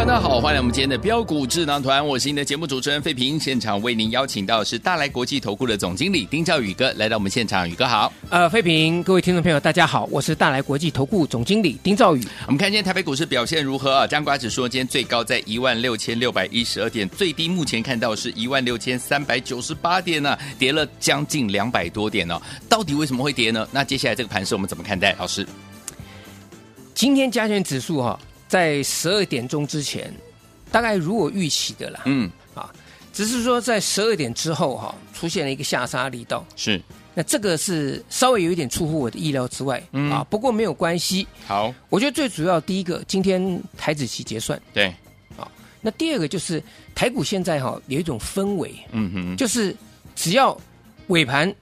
大家好，欢迎来我们今天的标股智囊团，我是您的节目主持人费平。现场为您邀请到的是大来国际投顾的总经理丁兆宇哥来到我们现场，宇哥好。呃，费平，各位听众朋友，大家好，我是大来国际投顾总经理丁兆宇。我们看今天台北股市表现如何啊？加权指数今天最高在一万六千六百一十二点，最低目前看到是一万六千三百九十八点呢、啊，跌了将近两百多点哦。到底为什么会跌呢？那接下来这个盘势我们怎么看待？老师，今天加权指数哈、啊。在十二点钟之前，大概如我预期的啦，嗯。啊，只是说在十二点之后哈、啊，出现了一个下杀力道，是，那这个是稍微有一点出乎我的意料之外，嗯。啊，不过没有关系。好，我觉得最主要第一个，今天台子期结算，对，啊，那第二个就是台股现在哈、啊、有一种氛围，嗯哼，就是只要尾盘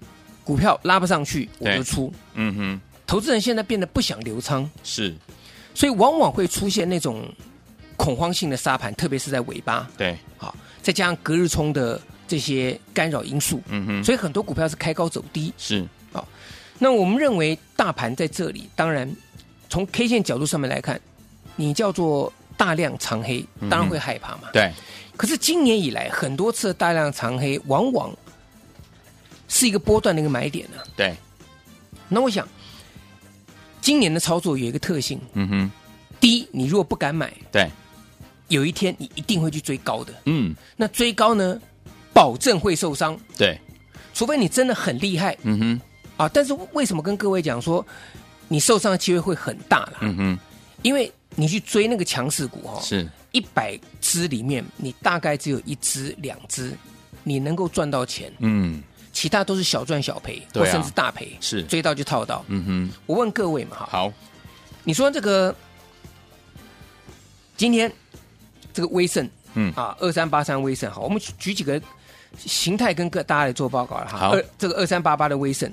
股票拉不上去，我就出，嗯哼，投资人现在变得不想留仓，是。所以往往会出现那种恐慌性的杀盘，特别是在尾巴。对，好，再加上隔日冲的这些干扰因素，嗯哼，所以很多股票是开高走低。是，好，那我们认为大盘在这里，当然从 K 线角度上面来看，你叫做大量长黑，当然会害怕嘛。嗯、对。可是今年以来很多次大量长黑，往往是一个波段的一个买点呢、啊。对。那我想。今年的操作有一个特性，嗯哼，第一，你如果不敢买，对，有一天你一定会去追高的，嗯，那追高呢，保证会受伤，对，除非你真的很厉害，嗯哼，啊，但是为什么跟各位讲说，你受伤的机会会很大了，嗯哼，因为你去追那个强势股哈，是。一百只里面，你大概只有一只两只，你能够赚到钱，嗯。其他都是小赚小赔，或甚至大赔，是。追到就套到。嗯哼，我问各位嘛，哈，好，你说这个今天这个威盛，嗯。啊，二三八三威盛，好，我们举举几个形态跟各大家来做报告了哈。好，二这个二三八八的威盛，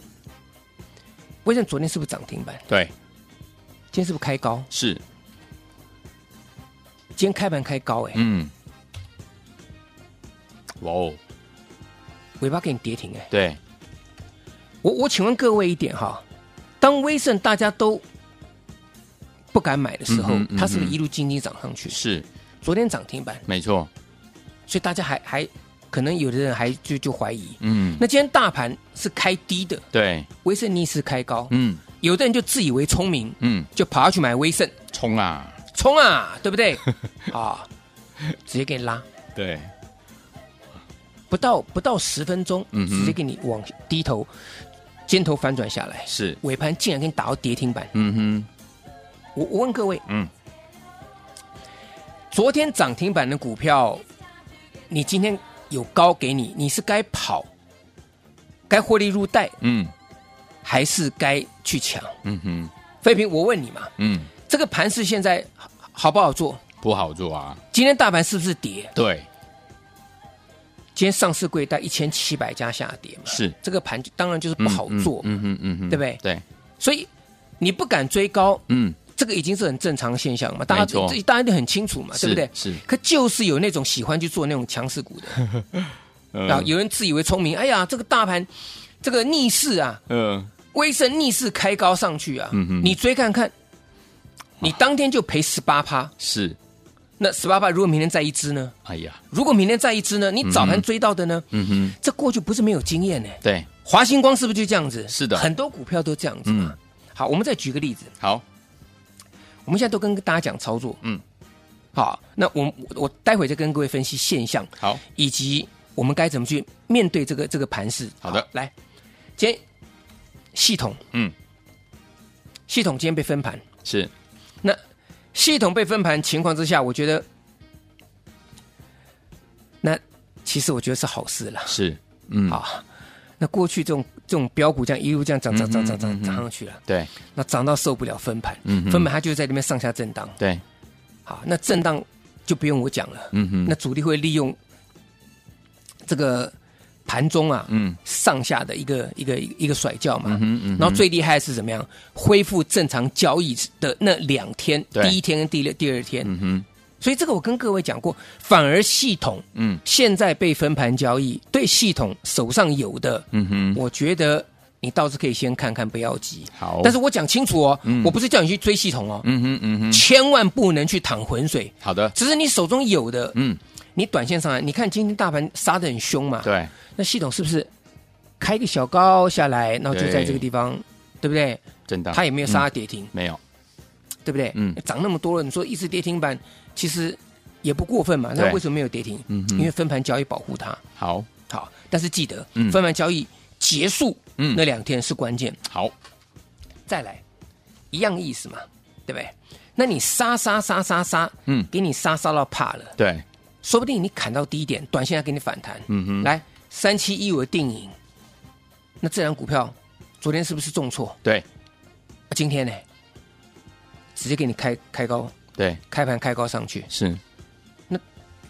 威盛昨天是不是涨停板？对，今天是不是开高？是，今天开盘开高，哎，嗯，哇哦。尾巴给你跌停哎，对，我我请问各位一点哈，当威盛大家都不敢买的时候，嗯嗯、它是不是一路静静涨上去？是，昨天涨停板，没错，所以大家还还可能有的人还就就怀疑，嗯，那今天大盘是开低的，对，威盛逆势开高，嗯，有的人就自以为聪明，嗯，就跑下去买威盛，冲啊，冲啊，对不对？啊，直接给你拉，对。不到不到十分钟，嗯，直接给你往低头，尖头反转下来，是。尾盘竟然给你打到跌停板，嗯哼，我我问各位，嗯，昨天涨停板的股票，你今天有高给你，你是该跑，该获利入袋，嗯，还是该去抢？嗯哼，废品，我问你嘛，嗯，这个盘是现在好不好做？不好做啊，今天大盘是不是跌？对。今天上市柜带一千七百家下跌嘛？是。这个盘当然就是不好做，嗯嗯嗯哼，对不对？对，所以你不敢追高，嗯，这个已经是很正常的现象嘛，大家自己大家都很清楚嘛，对不对？是，可就是有那种喜欢去做那种强势股的，啊，有人自以为聪明，哎呀，这个大盘这个逆势啊，嗯，微升逆势开高上去啊，嗯哼，你追看看，你当天就赔十八趴，是。那十八八，如果明天再一只呢？哎呀，如果明天再一只呢？你早盘追到的呢？嗯哼，这过去不是没有经验呢。对，华星光是不是就这样子？是的，很多股票都这样子嘛。好，我们再举个例子。好，我们现在都跟大家讲操作。嗯，好，那我我待会再跟各位分析现象。好，以及我们该怎么去面对这个这个盘势。好的，来，今天系统，嗯，系统今天被分盘是，那。系统被分盘情况之下，我觉得那其实我觉得是好事了。是，嗯，好。那过去这种这种标股这样一路这样涨涨涨涨涨涨上去了，对，那涨到受不了分盘，嗯，分盘它就在那边上下震荡，对，好，那震荡就不用我讲了，嗯哼，那主力会利用这个盘中啊，嗯，上下的一个一个一个甩叫嘛，嗯嗯，然后最厉害是怎么样？恢复正常交易的那两天，第一天跟第六第二天，嗯哼。所以这个我跟各位讲过，反而系统，嗯，现在被分盘交易，对系统手上有的，嗯哼，我觉得你倒是可以先看看，不要急。好，但是我讲清楚哦，嗯、我不是叫你去追系统哦，嗯哼嗯哼，千万不能去淌浑水。好的，只是你手中有的，嗯，你短线上来，你看今天大盘杀的很凶嘛，对，那系统是不是开个小高下来，然后就在这个地方，对，对不对？震荡，它也没有杀跌停，嗯、没有，对不对？嗯，涨那么多了，你说一次跌停板。其实也不过分嘛，那为什么没有跌停？嗯，因为分盘交易保护它。好，好，但是记得，分盘交易结束，嗯，那两天是关键。好，再来，一样意思嘛，对不对？那你杀杀杀杀杀，嗯，给你杀杀到怕了，对，说不定你砍到低点，短线要给你反弹。嗯哼，来三七一五的定颖，那这张股票昨天是不是重挫？对，今天呢，直接给你开开高。对，开盘开高上去。是，那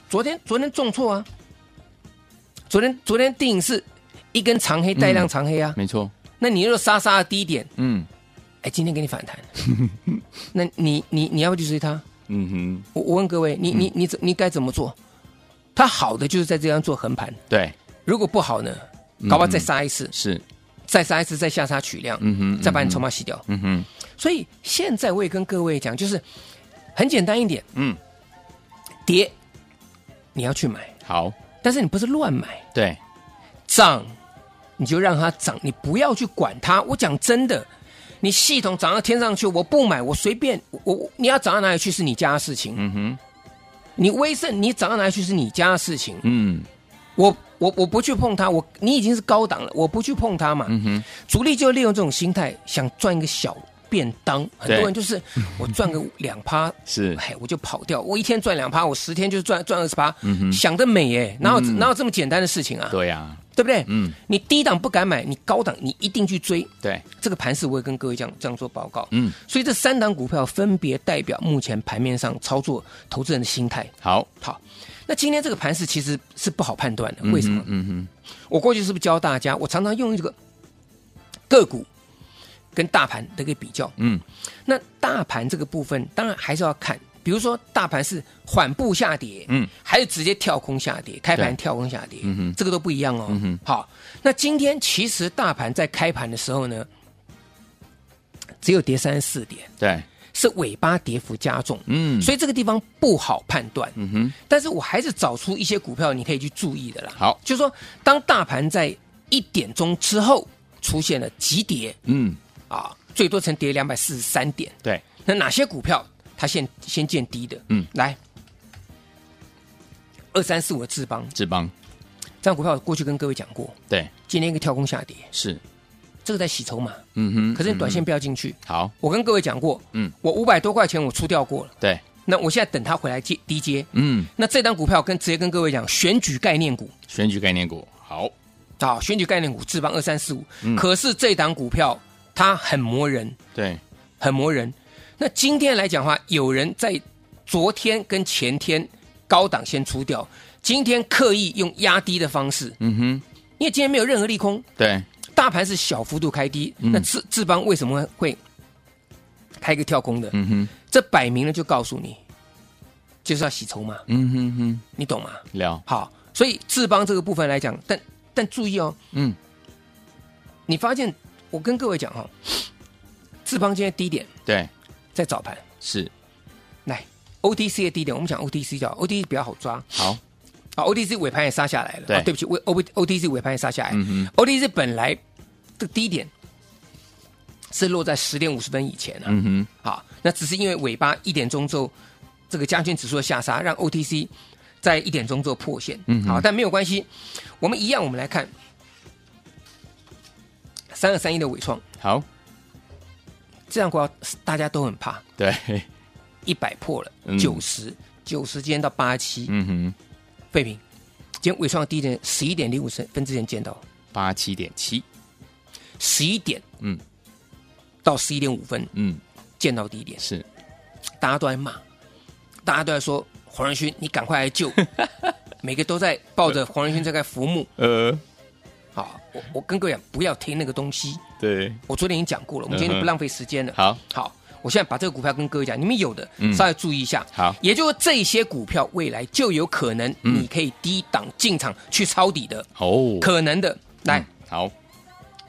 昨天昨天重挫啊，昨天昨天定影是一根长黑带量长黑啊，嗯、没错。那你又杀杀的低点，嗯，哎，今天给你反弹，那你你你要不要去追它？嗯哼，我我问各位，你你你怎你该怎么做？它好的就是在这样做横盘，对。如果不好呢，搞不好再杀一次，是，再杀一次再下杀取量，嗯哼，再把你筹码洗掉，嗯哼。所以现在我也跟各位讲，就是。很简单一点，嗯，跌，你要去买，好，但是你不是乱买，对，涨，你就让它涨，你不要去管它。我讲真的，你系统涨到天上去，我不买，我随便，我你要涨到哪里去是你家的事情，嗯哼，你威盛你涨到哪里去是你家的事情，嗯，我我我不去碰它，我你已经是高档了，我不去碰它嘛，嗯哼，主力就利用这种心态想赚一个小。便当，很多人就是 我赚个两趴，是，哎，我就跑掉。我一天赚两趴，我十天就赚赚二十趴，想得美哎，哪有哪有这么简单的事情啊？对呀，对不对？嗯，你低档不敢买，你高档你一定去追。对，这个盘势我也跟各位讲这样做报告。嗯，所以这三档股票分别代表目前盘面上操作投资人的心态。好，好，那今天这个盘势其实是不好判断的，为什么？嗯哼，我过去是不是教大家？我常常用这个个股。跟大盘的一个比较，嗯，那大盘这个部分当然还是要看，比如说大盘是缓步下跌，嗯，还是直接跳空下跌，开盘跳空下跌，嗯哼，这个都不一样哦，嗯哼，好，那今天其实大盘在开盘的时候呢，只有跌三十四点，对，是尾巴跌幅加重，嗯，所以这个地方不好判断，嗯哼，但是我还是找出一些股票你可以去注意的啦，好，就是说当大盘在一点钟之后出现了急跌，嗯。啊，最多曾跌两百四十三点。对，那哪些股票它先先见低的？嗯，来，二三四五的智邦，智邦，这张股票过去跟各位讲过。对，今天一个跳空下跌，是这个在洗筹码。嗯哼，可是你短线不要进去。好，我跟各位讲过，嗯，我五百多块钱我出掉过了。对，那我现在等它回来接低接。嗯，那这张股票跟直接跟各位讲，选举概念股，选举概念股，好，好，选举概念股智邦二三四五。可是这档股票。它很磨人，对，很磨人。那今天来讲的话，有人在昨天跟前天高档先出掉，今天刻意用压低的方式，嗯哼，因为今天没有任何利空，对，大盘是小幅度开低，嗯、那智智邦为什么会开一个跳空的？嗯哼，这摆明了就告诉你，就是要洗筹码，嗯哼哼，你懂吗？了，好，所以智邦这个部分来讲，但但注意哦，嗯，你发现。我跟各位讲哈，智邦今天低点对，在早盘是，来 OTC 的低点，我们讲 OTC 叫 OTC 比较好抓，好。啊，OTC 尾盘也杀下来了，对，对不起，尾 OTC 尾盘也杀下来，OTC 本来的低点是落在十点五十分以前啊，嗯哼，好，那只是因为尾巴一点钟之后，这个加权指数的下杀，让 OTC 在一点钟之后破线，嗯，好，但没有关系，我们一样，我们来看。三二三一的尾创，好，这样股票大家都很怕，对，一百破了，九十九十，今天到八七，嗯哼，废品，今天纬创低点十一点零五分之前见到。八七点七，十一点嗯，到十一点五分嗯，见到低点，是。大家都在骂，大家都在说黄仁勋，你赶快来救，每个都在抱着黄仁勋在盖浮木。呃，好，我我跟各位讲，不要听那个东西。对，我昨天已经讲过了，我们今天就不浪费时间了。好，好，我现在把这个股票跟各位讲，你们有的嗯。稍微注意一下。好。也就是这些股票未来就有可能你可以低档进场去抄底的，哦，可能的。来。嗯，好，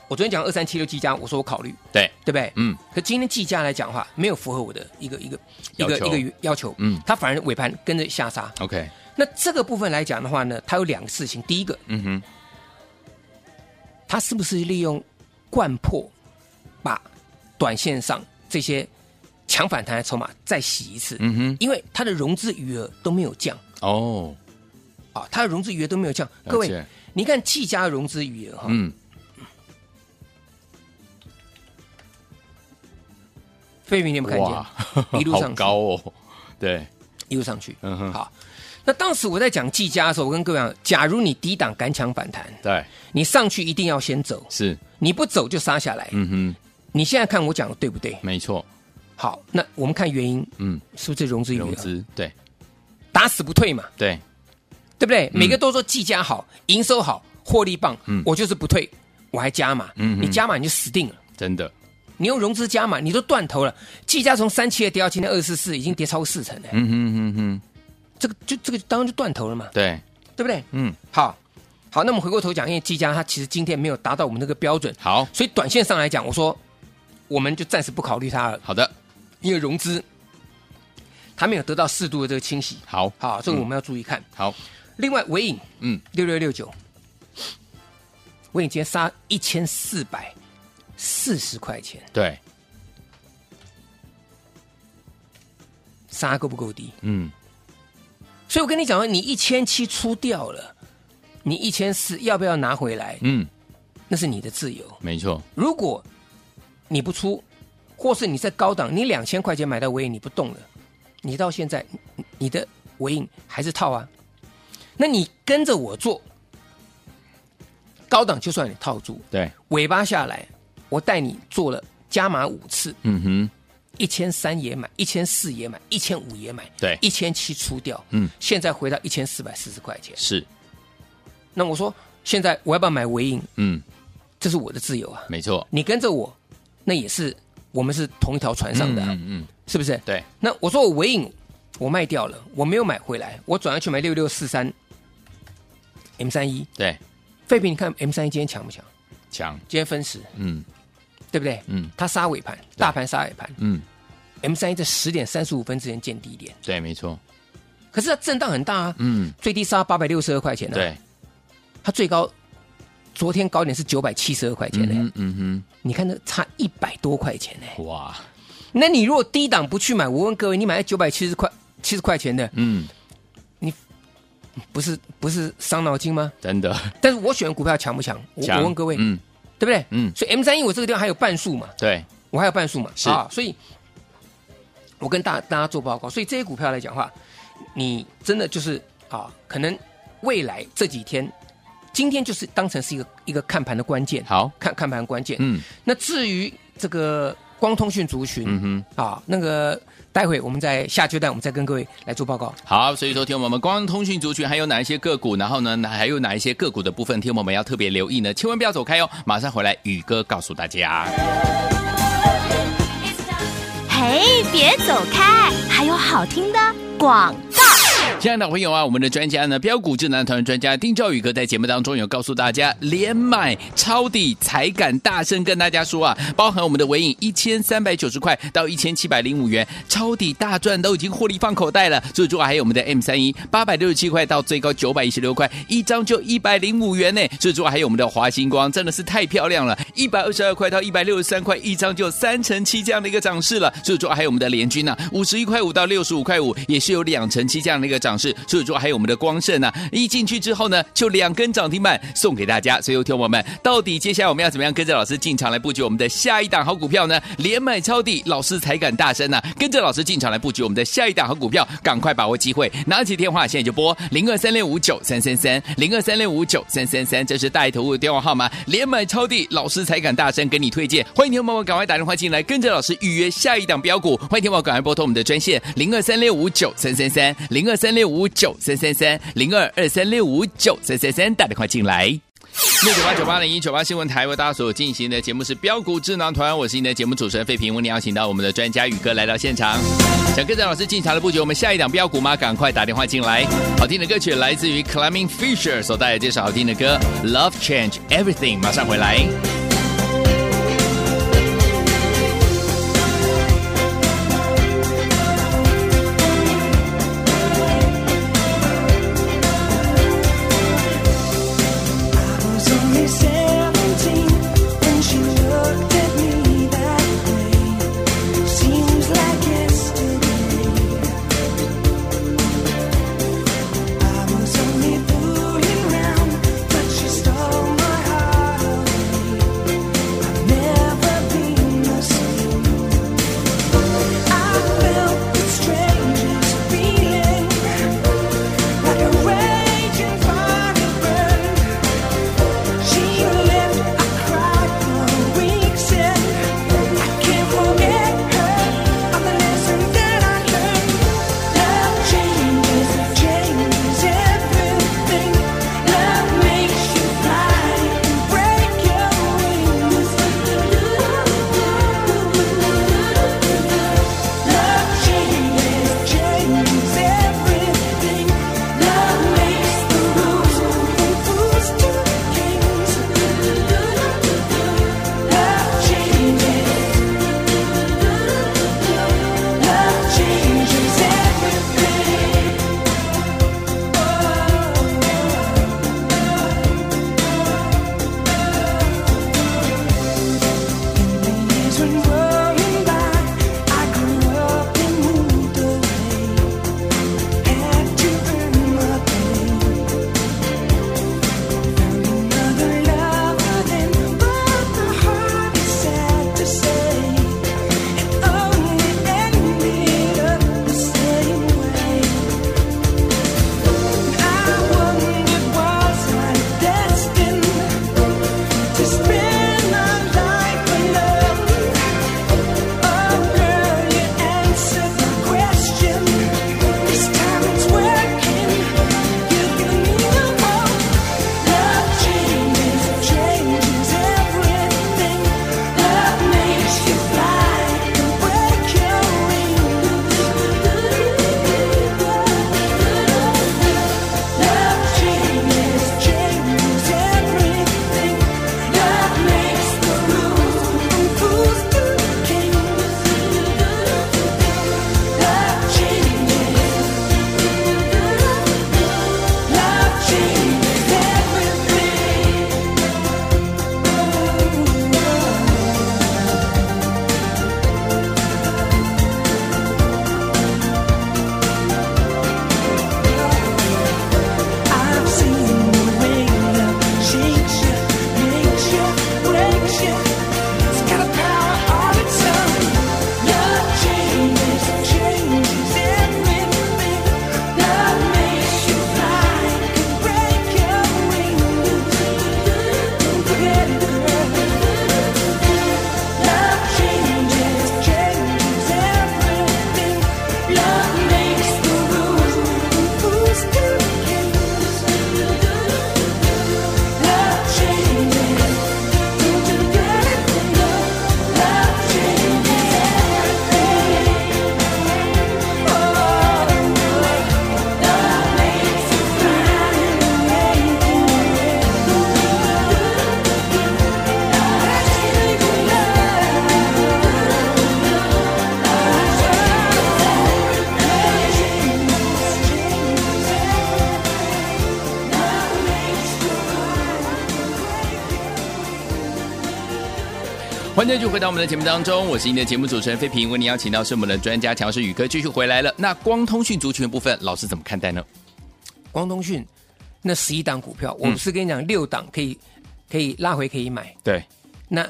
我昨天讲二三七六计价，我说我考虑，对，对不对？嗯，可今天计价来讲的话，没有符合我的一个一个一个一个要求，嗯。它反而尾盘跟着下杀。，OK，那这个部分来讲的话呢，它有两个事情，第一个，嗯哼，它是不是利用灌破，把短线上这些强反弹的筹码再洗一次？嗯哼，因为它的融资余额都没有降。哦，啊，它的融资余额都没有降。各位，你看技嘉的融资余额哈，嗯，菲律宾你有没有看见？一路上高哦，对，一路上去。嗯哼。好，那当时我在讲技嘉的时候，我跟各位讲，假如你低档敢抢反弹，对，你上去一定要先走，是，你不走就杀下来。嗯哼，你现在看我讲的对不对？没错，好，那我们看原因，嗯，是不是融资余额融资，对，打死不退嘛？对，对不对？每个都说技嘉好，营收好，获利棒，嗯我就是不退，我还加码，嗯你加码你就死定了。真的，你用融资加码，你都断头了。技嘉从三七二跌到今天二四四，已经跌超过四成了。嗯哼哼哼，这个就这个当然就断头了嘛，对，对不对？嗯，好，好，那我们回过头讲，因为技嘉它其实今天没有达到我们那个标准，好，所以短线上来讲，我说我们就暂时不考虑它了，好的，因为融资它没有得到适度的这个清洗。好，好，这个我们要注意看。好，另外，尾影嗯，六六六九，尾影今天杀一千四百四十块钱，对，杀够不够低？嗯，所以我跟你讲说，你一千七出掉了，你一千四要不要拿回来？嗯，那是你的自由。没错，如果你不出，或是你在高档，你两千块钱买到尾影你不动了，你到现在你你的尾影还是套啊？那你跟着我做，高档就算你套住，对，尾巴下来，我带你做了加码五次，嗯哼，一千三也买，一千四也买，一千五也买，对。一千七出掉，嗯，现在回到一千四百四十块钱。是，那我说，现在我要不要买尾影？嗯，这是我的自由啊，没错，你跟着我，那也是我们是同一条船上的、啊，嗯嗯，是不是？对，那我说我尾影我卖掉了，我没有买回来，我转而去买六六四三 M 三一。对，废品，你看 M 三一今天强不强？强，今天分时，嗯对不对？嗯。它杀尾盘，大盘杀尾盘。嗯，M 三一在十点三十五分之前见低点，对，没错，可是它震荡很大啊，嗯，最低杀八百六十二块钱呢、对，它最高昨天高点是九百七十二块钱呢、嗯哼嗯你看那差一百多块钱呢、哼，哇，那你如果低档不去买，我问各位，你买了九百七十块七十块钱的，嗯，你不是不是伤脑筋吗？真的，但是我选股票强不强？我问各位，嗯，对不对？嗯。所以 M 三一我这个地方还有半数嘛，对，我还有半数嘛，是。啊，所以我跟大大家做报告，所以这些股票来讲的话，你真的就是啊，可能未来这几天，今天就是当成是一个一个看盘的关键，好，看看盘关键。嗯。那至于这个光通讯族群，嗯哼。啊，那个待会我们在下阶段我们再跟各位来做报告。好，所以说听我们光通讯族群还有哪一些个股，然后呢，还有哪一些个股的部分，听我们要特别留意呢？千万不要走开哦，马上回来，宇哥告诉大家。嘿，别走开，还有好听的广告。亲爱的朋友啊，我们的专家呢，标股智囊团专家丁兆宇哥在节目当中有告诉大家，连买抄底才敢大声跟大家说啊，包含我们的尾影一千三百九十块到一千七百零五元，抄底大赚都已经获利放口袋了。最主要还有我们的 M 三一八百六十七块到最高九百一十六块，一张就一百零五元呢。最主要还有我们的华星光，真的是太漂亮了，一百二十二块到一百六十三块，一张就三成七这样的一个涨势了。最主要还有我们的联军呐、啊，五十一块五到六十五块五，也是有两成七这样的一个涨涨势，所以说还有我们的光圣呢、一进去之后呢，就两根涨停板送给大家。所以，听我们到底接下来我们要怎么样跟着老师进场来布局我们的下一档好股票呢？连买抄底，老师才敢大声呢、跟着老师进场来布局我们的下一档好股票，赶快把握机会，拿起电话现在就拨零二三六五九三三三零二三六五九三三三，这是大头的电话号码。连买抄底，老师才敢大声跟你推荐。欢迎听众们赶快打电话进来，跟着老师预约下一档标股。欢迎听众赶快拨通我们的专线零二三六五九三三三零二三六五九三三三零二二三六五九三三三，打电话进来。六九八九八零一九八新闻台为大家所进行的节目是标股智囊团，我是你的节目主持人费平，为你邀请到我们的专家宇哥来到现场，想跟着老师进场的布局，我们下一档标股吗？赶快打电话进来。好听的歌曲来自于 Climbing Fisher 所带来这首好听的歌 Love Change Everything，马上回来。欢迎继续回到我们的节目当中，我是您的节目主持人费平，为您邀请到是我们的专家强势宇哥继续回来了。那光通讯族群的部分，老师怎么看待呢？光通讯那十一档股票，我不是跟你讲六档可以可以拉回可以买，对，那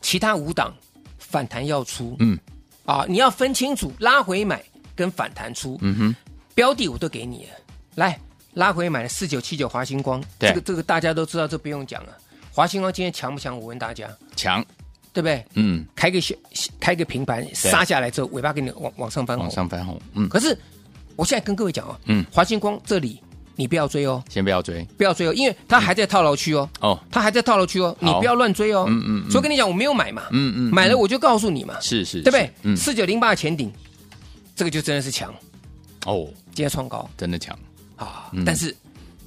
其他五档反弹要出，嗯，啊，你要分清楚拉回买跟反弹出，嗯哼，标的我都给你了，来拉回买了四九七九华星光，对。这个这个大家都知道，这不用讲了。华星光今天强不强？我问大家，强，对不对？嗯，开个小开个平盘杀下来之后，尾巴给你往往上翻红，往上翻红，嗯。可是我现在跟各位讲哦，嗯，华星光这里你不要追哦，先不要追，不要追哦，因为它还在套牢区哦，哦，它还在套牢区哦，你不要乱追哦，嗯嗯嗯。所以跟你讲，我没有买嘛，嗯嗯嗯。买了我就告诉你嘛，是是，对不对？嗯，四九零八的前顶，这个就真的是强，哦，今天创高。真的强，啊嗯，但是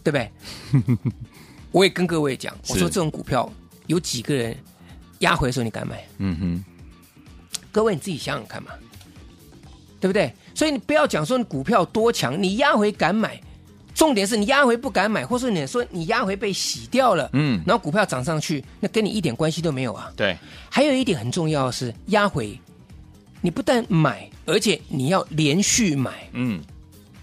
对不对？我也跟各位讲，我是。说这种股票有几个人压回的时候你敢买？嗯哼，各位你自己想想看嘛，对不对？所以你不要讲说你股票多强，你压回敢买，重点是你压回不敢买，或是你说你压回被洗掉了，嗯然后股票涨上去，那跟你一点关系都没有啊。对，还有一点很重要的是压回，你不但买，而且你要连续买，嗯，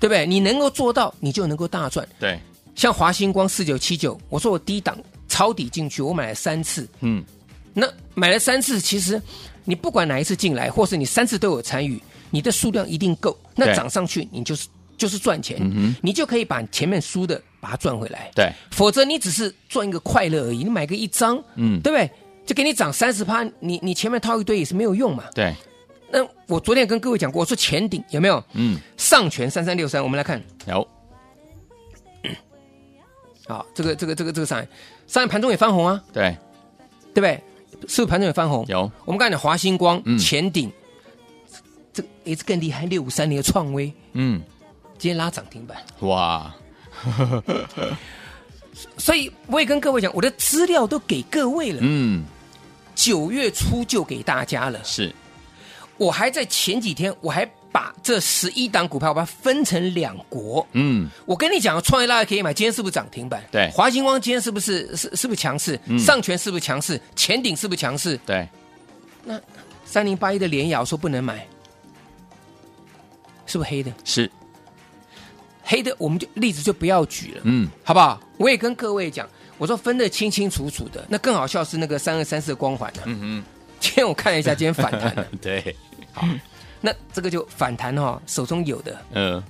对不对？你能够做到，你就能够大赚。对，像华星光四九七九，我说我低档抄底进去，我买了三次，嗯，那买了三次，其实你不管哪一次进来，或是你三次都有参与，你的数量一定够，那涨上去你就是就是赚钱，嗯你就可以把前面输的把它赚回来。对，否则你只是赚一个快乐而已，你买个一张，嗯，对不对？就给你涨三十趴，你你前面套一堆也是没有用嘛。对，那我昨天跟各位讲过，我说前顶有没有？嗯，上权三三六三，我们来看，有，好，这个这个这个这个上来，上来盘中也翻红啊，对，对不对？是不是盘中有翻红？有，我们刚才讲华星光、嗯。前顶，这个也是更厉害，六五三零的创威，嗯，今天拉涨停板。哇，所以我也跟各位讲，我的资料都给各位了，嗯，九月初就给大家了。是，我还在前几天，我还把这十一档股票把它分成两国。嗯，我跟你讲，创业拉可以买，今天是不是涨停板？对华星光今天是不是是是不是强势？嗯上权是不是强势？前顶是不是强势？对，那三零八一的联亚我说不能买，是不是黑的？是，黑的我们就例子就不要举了，嗯，好不好？我也跟各位讲，我说分得清清楚楚的。那更好笑是那个三二三四的光环呢、啊。嗯今天我看了一下，今天反弹了。哼，对，那这个就反弹哈、哦，手中有的嗯，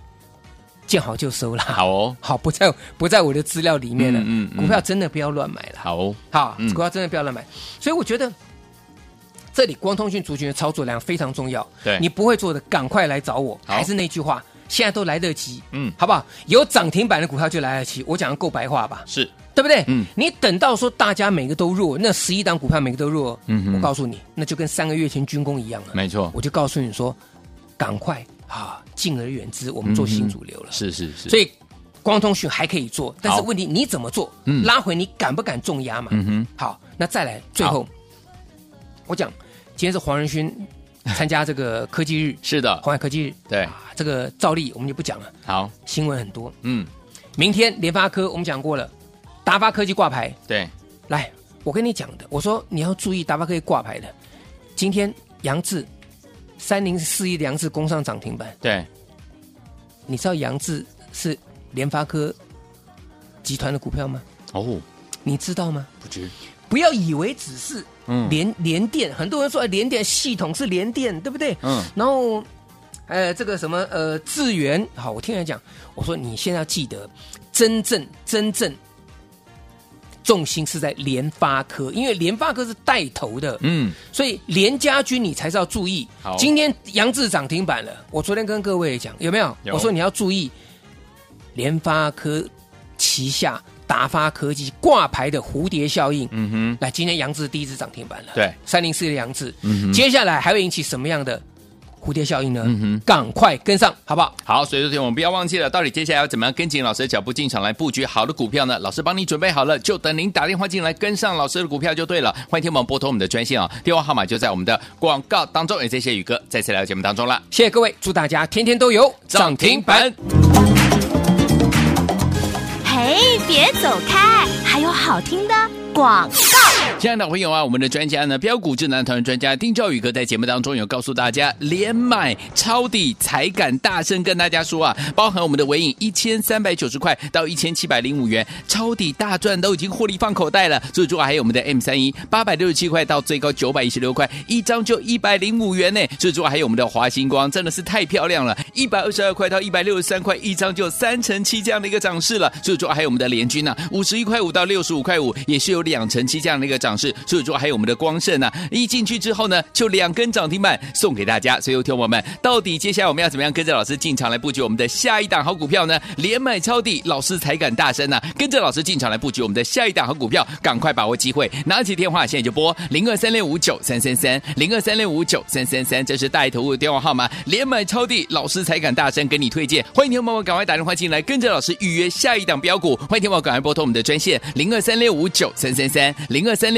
见好就收了。好哦，好，不在不在我的资料里面了。嗯嗯嗯股票真的不要乱买了。好哦，好，嗯股票真的不要乱买。所以我觉得这里光通讯族群的操作量非常重要。对你不会做的，赶快来找我。还是那句话，现在都来得及。嗯好不好？有涨停板的股票就来得及。我讲的够白话吧？是，对不对？嗯你等到说大家每个都弱，那十一档股票每个都弱，嗯我告诉你，那就跟三个月前军工一样了。没错，我就告诉你说，赶快啊，敬而远之，我们做新主流了。是是是，所以光通讯还可以做，但是好问题你怎么做？嗯拉回你敢不敢重压嘛？嗯哼，好，那再来最后，我讲今天是黄仁勋参加这个科技日，是的，红海科技日，对。啊，这个照例我们就不讲了，好，新闻很多。嗯，明天联发科我们讲过了，达发科技挂牌，对，来，我跟你讲的，我说你要注意达发科技挂牌的，今天杨志三零四一的杨志攻上涨停板，对，你知道杨志是联发科集团的股票吗？哦，你知道吗？不知，不要以为只是嗯联联电，很多人说哎联电系统是联电，对不对？嗯，然后，呃，这个什么呃智源，好，我听人讲，我说你现在要记得，真正真正重心是在联发科，因为联发科是带头的，嗯，所以联家军你才是要注意好。今天杨志涨停板了，我昨天跟各位讲有没有？有我说你要注意联发科旗下达发科技挂牌的蝴蝶效应。嗯哼，那，今天杨志第一支涨停板了，对，三零四的杨志，嗯哼接下来还会引起什么样的蝴蝶效应呢？嗯哼赶快跟上，好不好？好，所以昨天我们不要忘记了，到底接下来要怎么样跟紧老师的脚步进场来布局好的股票呢？老师帮你准备好了，就等您打电话进来跟上老师的股票就对了。欢迎听我们拨通我们的专线啊，电话号码就在我们的广告当中。也谢谢宇哥再次来到节目当中了，谢谢各位，祝大家天天都有涨停板。哎，别走开，还有好听的广。亲爱的朋友啊，我们的专家呢，标股智囊团专家丁兆宇哥在节目当中有告诉大家，连买抄底才敢大声跟大家说啊，包含我们的尾影一千三百九十块到一千七百零五元，抄底大赚都已经获利放口袋了。所以说还有我们的 M 三一八百六十七块到最高九百一十六块，一张就一百零五元呢。所以说还有我们的华星光，真的是太漂亮了，一百二十二块到一百六十三块，一张就三成七这样的一个涨势了。所以说还有我们的联军啊，五十一块五到六十五块五，也是有两成七这样的一个涨。涨势，所以说还有我们的光盛啊，一进去之后呢，就两根涨停板送给大家。所以，有听友们，到底接下来我们要怎么样跟着老师进场来布局我们的下一档好股票呢？连买抄底，老师才敢大声呢、跟着老师进场来布局我们的下一档好股票，赶快把握机会，拿起电话现在就拨零二三六五九三三三零二三六五九三三三，这是大头的电话号码。连买抄底，老师才敢大声跟你推荐。欢迎听友赶快打电话进来，跟着老师预约下一档标股。欢迎听友赶快拨通我们的专线零二三六五九三三三零二三六